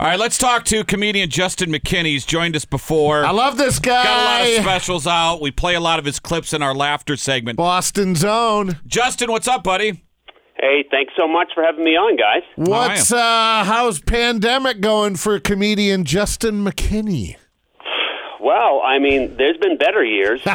All right, let's talk to comedian Juston McKinney. He's joined us before. I love this guy. Got a lot of specials out. We play a lot of his clips in our laughter segment. Boston Zone. Juston, what's up, buddy? Hey, thanks so much for having me on, guys. What's uh how's pandemic going for comedian Juston McKinney? Well, I mean, there's been better years.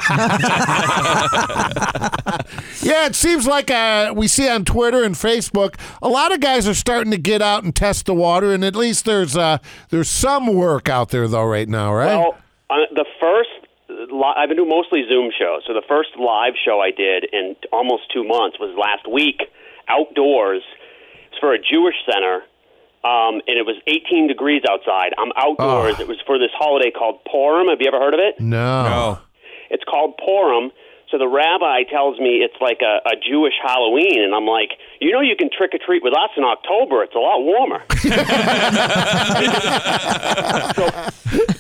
Yeah, it seems like uh, we see on Twitter and Facebook a lot of guys are starting to get out and test the water, and at least there's uh, there's some work out there though right now, right? well, uh, the first, li- I've been doing mostly Zoom shows. So the first live show I did in almost two months was last week, outdoors. It's for a Jewish center, um, and it was 18 degrees outside. I'm outdoors. It was for this holiday called Purim. Have you ever heard of it? no. It's called Purim. So the rabbi tells me it's like a, a Jewish Halloween, and I'm like, you know, you can trick or treat with us in October. It's a lot warmer. so,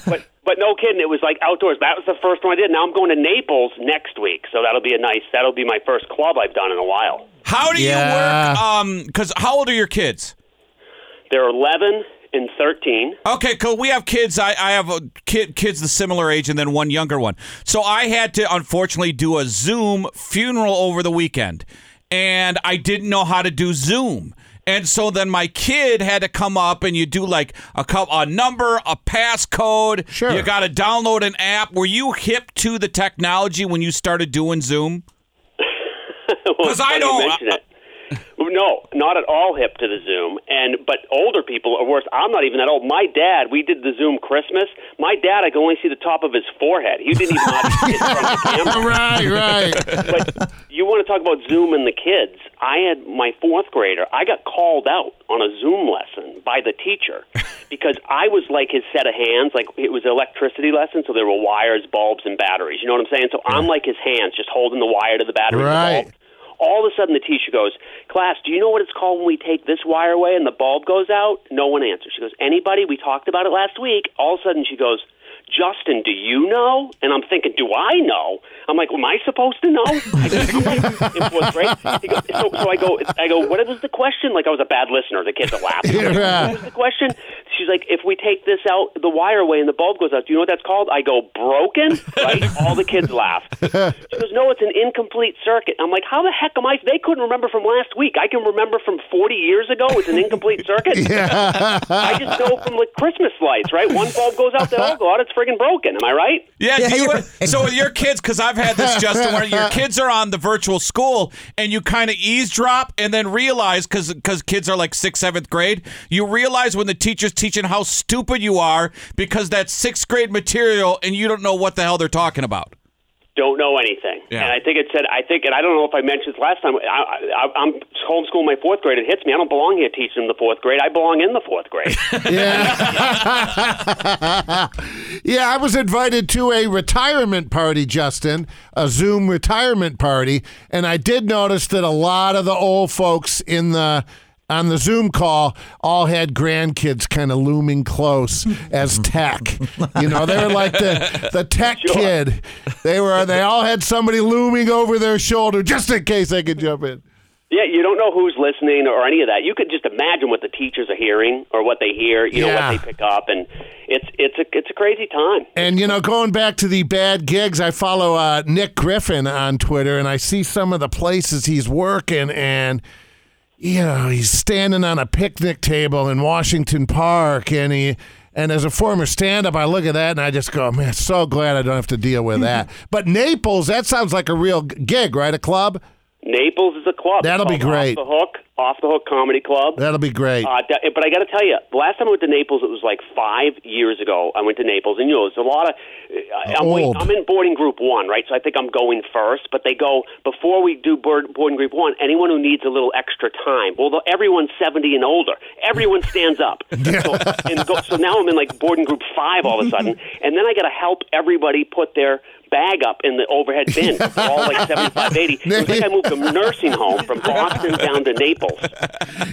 but but no kidding, it was like outdoors. That was the first one I did. Now I'm going to Naples next week, so that'll be a nice. That'll be my first club I've done in a while. How do Yeah. you work? Um, because how old are your kids? They're 11 and 13. Okay, cool. We have kids. I, I have a kid, kids the similar age, and then one younger one. So I had to unfortunately do a Zoom funeral over the weekend, and I didn't know how to do Zoom. And so then my kid had to come up, and you do like a a number, a passcode. Sure. You got to download an app. Were you hip to the technology when you started doing Zoom? Because it's I don't- mention it. No, not at all hip to the Zoom. And but older people are worse. I'm not even that old. My dad, we did the Zoom Christmas. My dad, I could only see the top of his forehead. He didn't even know how to see it from the camera. right, right. But you want to talk about Zoom and the kids? I had my fourth grader. I got called out on a Zoom lesson by the teacher because I was like his set of hands. Like it was an electricity lesson, so there were wires, bulbs, and batteries. You know what I'm saying? So I'm like his hands, just holding the wire to the battery. and the Right. bulb. All of a sudden, the teacher goes, "Class, do you know what it's called when we take this wire away and the bulb goes out?" No one answers. She goes, "Anybody? We talked about it last week." All of a sudden, she goes, "Juston, do you know?" And I'm thinking, "Do I know?" I'm like, "Am I supposed to know?" I go, I'm like, in fourth grade. He goes, so, so I go, I go, "What was the question?" Like I was a bad listener. The kids are laughing. I'm like, Yeah. What was the question? She's like, "If we take this out, the wire away, and the bulb goes out, do you know what that's called?" I go, "Broken." Right? All the kids laugh. She goes, "No, it's an incomplete circuit." I'm like, "How the heck am I?" They couldn't remember from last week. I can remember from 40 years ago. It's an incomplete circuit. I just know from like Christmas lights, right? One bulb goes out, they all go out. It's friggin' broken. Am I right? Yeah, Yeah, do you, so with your kids, because I've had this, Juston, where your kids are on the virtual school and you kind of eavesdrop and then realize, because kids are like sixth, seventh grade, you realize when the teacher's teaching how stupid you are because that's sixth grade material and you don't know what the hell they're talking about. Don't know anything. Yeah. And I think it said, I think, and I don't know if I mentioned this last time. I, I, I'm homeschooling my fourth grade. It hits me. I don't belong here teaching the fourth grade. I belong in the fourth grade. Yeah. yeah, I was invited to a retirement party, Juston, a Zoom retirement party, and I did notice that a lot of the old folks in the on the Zoom call all had grandkids kind of looming close as tech. You know, they were like the the tech kid. They were they all had somebody looming over their shoulder just in case they could jump in. Yeah, you don't know who's listening or any of that. You could just imagine what the teachers are hearing or what they hear, you know, what they pick up, and it's it's a it's a crazy time. And you know, going back to the bad gigs, I follow uh, Nick Griffin on Twitter, and I see some of the places he's working, and you know, he's standing on a picnic table in Washington Park, and he. And as a former stand-up, I look at that and I just go, man, so glad I don't have to deal with that. but Naples, that sounds like a real gig, right? A club? Naples is a club. That'll be great. Off the hook, off the hook comedy club. That'll be great. Uh, da- but I got to tell you, the last time I went to Naples, it was like five years ago. I went to Naples, and you know, it's a lot of. I- I'm. I'm in boarding group one, right? So I think I'm going first. But they go before we do board, boarding group one. Anyone who needs a little extra time, well, everyone's 70 and older. Everyone stands up. so, and go, so now I'm in like boarding group five all of a sudden, and then I got to help everybody put their bag up in the overhead bin. All like 75, 80. It was like I moved a nursing home from Boston down to Naples.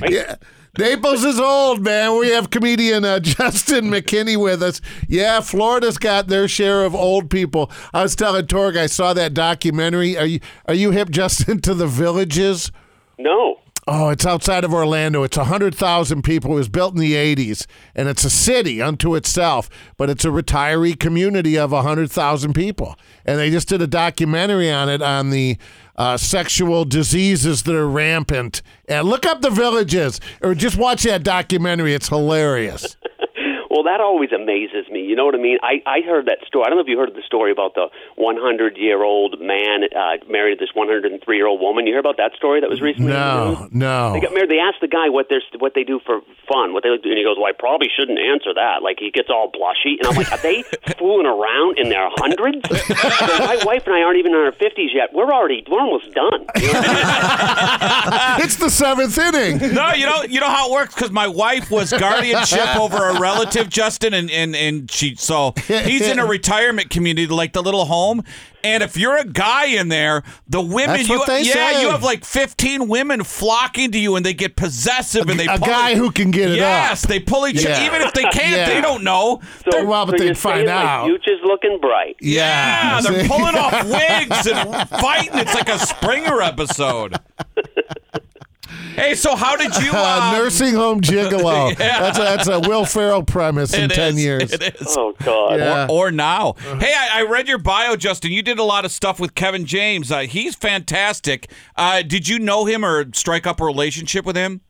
Right? Yeah. Naples is old, man. We have comedian uh, Juston McKinney with us. Yeah, Florida's got their share of old people. I was telling Torg, I saw that documentary. Are you are you hip, Juston, to the villages? No. Oh, it's outside of Orlando. It's 100,000 people. It was built in the 80s, and it's a city unto itself, but it's a retiree community of 100,000 people. And they just did a documentary on it on the uh, sexual diseases that are rampant. And look up the villages or just watch that documentary. It's hilarious. Well, that always amazes me. You know what I mean? I I heard that story. I don't know if you heard the story about the 100 year old man uh, married this 103 year old woman. You hear about that story that was recently? No, no. They got married. They asked the guy what they what they do for fun, what they do, and he goes, "Well, I probably shouldn't answer that." Like he gets all blushy, and I'm like, "Are they fooling around in their hundreds?" so my wife and I aren't even in our fifties yet. We're already we're almost done. You know I mean? it's the seventh inning. No, you know, you know how it works because my wife was guardianship over a relative, Juston, and and and she so he's in a retirement community like the little home. And if you're a guy in there, the women That's you they yeah say. you have like 15 women flocking to you and they get possessive and they a pull guy it- who can get it yes up. they pull each Yeah. even if they can't Yeah. they don't know So, Well, but so they'd you're find out. My future's looking bright. yeah they're pulling off wigs and fighting it's like a Springer episode hey so how did you Uh, um, nursing home gigolo. Yeah. That's a, that's a Will Ferrell premise in it ten is, years. it is Oh God. Yeah. or, or now. Hey, I, I read your bio, Juston. You did a lot of stuff with Kevin James. Uh, he's fantastic. Uh, did you know him or strike up a relationship with him?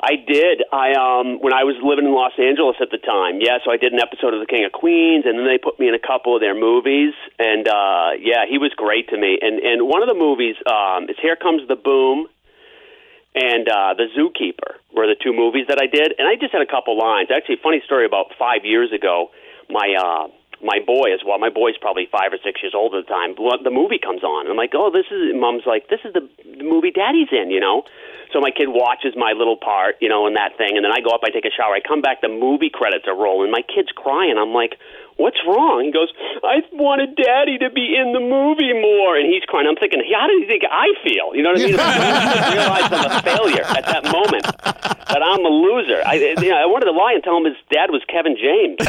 I did. I um when I was living in Los Angeles at the time. Yeah, so I did an episode of The King of Queens and then they put me in a couple of their movies and uh yeah, he was great to me. And and one of the movies um is Here Comes the Boom and uh The Zookeeper were the two movies that I did and I just had a couple lines. Actually, funny story about 5 years ago, my uh my boy as well. My boy's probably five or six years old at the time. The movie comes on, and I'm like, "Oh, this is." Mom's like, "This is the, movie Daddy's in," you know. So my kid watches my little part, you know, in that thing, and then I go up, I take a shower, I come back, the movie credits are rolling. My kid's crying. I'm like, "What's wrong?" He goes, "I wanted Daddy to be in the movie more," and he's crying. I'm thinking, how do you think I feel? You know what I mean? I realized I'm a failure at that moment. That I'm a loser. I, you know, I wanted to lie and tell him his dad was Kevin James.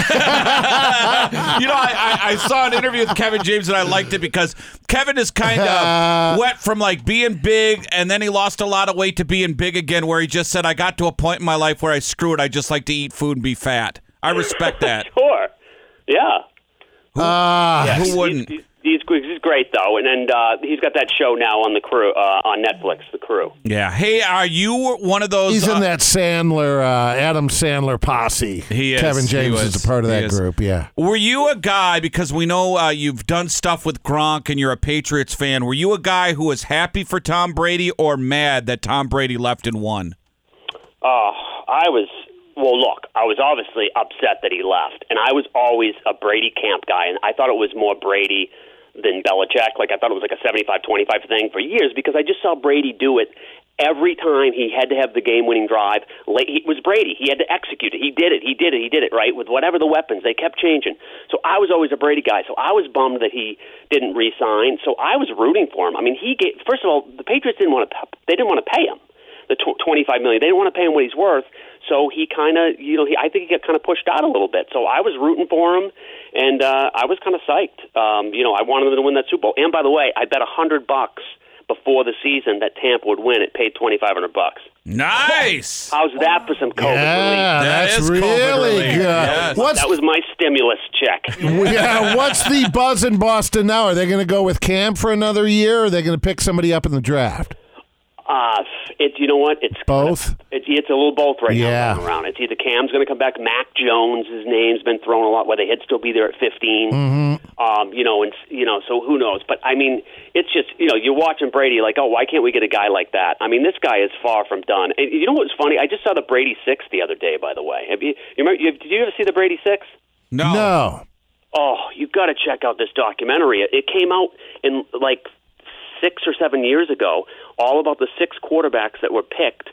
You know, I, I, I saw an interview with Kevin James and I liked it because Kevin is kind of wet from like being big and then he lost a lot of weight to being big again, where he just said, I got to a point in my life where I screw it. I just like to eat food and be fat. I respect that. Sure. Yeah. Ah, Who wouldn't? He's, he's, he's great though, and and uh, he's got that show now on the crew uh, on Netflix, The Crew. Yeah. Hey, are you one of those? he's uh, in that Sandler, uh, Adam Sandler posse. He is. Kevin James was. is a part of that group. Yeah. Were you a guy because we know uh, you've done stuff with Gronk and you're a Patriots fan? Were you a guy who was happy for Tom Brady or mad that Tom Brady left and won? Oh, I was. Well, look, I was obviously upset that he left, and I was always a Brady camp guy, and I thought it was more Brady than Belichick. Like I thought it was like a 75-25 thing for years because I just saw Brady do it every time he had to have the game-winning drive. Late, he was Brady. He had to execute it. He did it. He did it. He did it right with whatever the weapons. They kept changing. So I was always a Brady guy. So I was bummed that he didn't re-sign. So I was rooting for him. I mean, he gave. First of all, the Patriots didn't want to. They didn't want to pay him the tw- 25 million. They didn't want to pay him what he's worth. So he kind of, you know, he, I think he got kind of pushed out a little bit. So I was rooting for him, and uh, I was kind of psyched. Um, you know, I wanted them to win that Super Bowl. And by the way, I bet a hundred bucks before the season that Tampa would win. It paid 2,500 bucks. Nice. How's that for some COVID Yeah, relief? That that's is COVID really relief. good. Yes. What's That was my stimulus check. yeah, what's the buzz in Boston now? Are they going to go with Cam for another year, or are they going to pick somebody up in the draft? Uh, it's you know what? It's Both. It's it's a little both right Yeah. now going around. It's either Cam's going to come back, Mac Jones, his name's been thrown a lot. Whether he'd still be there at 15, Mm-hmm. um, you know, and you know, so who knows? But I mean, it's just you know, you're watching Brady like, oh, why can't we get a guy like that? I mean, this guy is far from done. And you know what's funny? I just saw the Brady Six the other day. By the way, have you? You remember? You, did you ever see the Brady Six? No. No. Oh, you've got to check out this documentary. It- It came out in like six or seven years ago, all about the six quarterbacks that were picked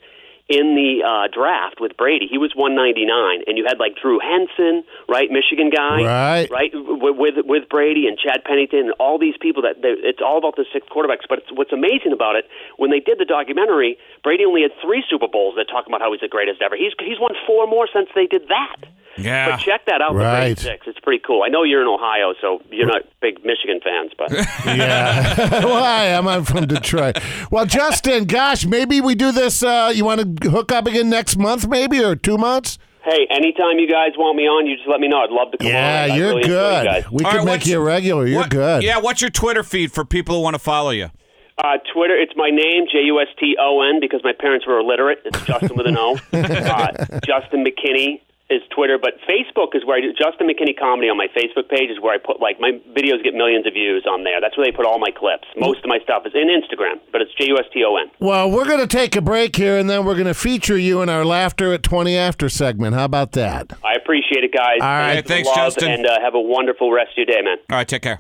in the uh, draft with Brady. He was 199, and you had like Drew Henson, right, Michigan guy, Right. right, with with, with Brady and Chad Pennington and all these people. That they, it's all about the six quarterbacks. But it's, what's amazing about it, when they did the documentary, Brady only had three Super Bowls that talk about how he's the greatest ever. He's he's won four more since they did that. Yeah. But check that out, Right. Brady Six. It's pretty cool. I know you're in Ohio, so you're not big Michigan fans, but Yeah. well, I am. I'm from Detroit. Well, Juston, gosh, maybe we do this. Uh, you want to hook up again next month, maybe, or two months? hey, anytime you guys want me on, you just let me know. I'd love to come Yeah, on. I you're really enjoy you good. We All can right, make you a regular. You're What- good. Yeah, what's your Twitter feed for people who want to follow you? Uh, Twitter, it's my name, J U S T O N, because my parents were illiterate. It's Justin with an O. Uh, Juston McKinney is Twitter, but Facebook is where I do Juston McKinney comedy on my Facebook page is where I put like my videos get millions of views on there. That's where they put all my clips. Most of my stuff is in Instagram, but it's J U S T O N. Well, we're going to take a break here, and then we're going to feature you in our Laughter at 20 After segment. How about that? I appreciate it, guys. All right. for the Thanks, love, Juston. And uh, have a wonderful rest of your day, man. All right, take care.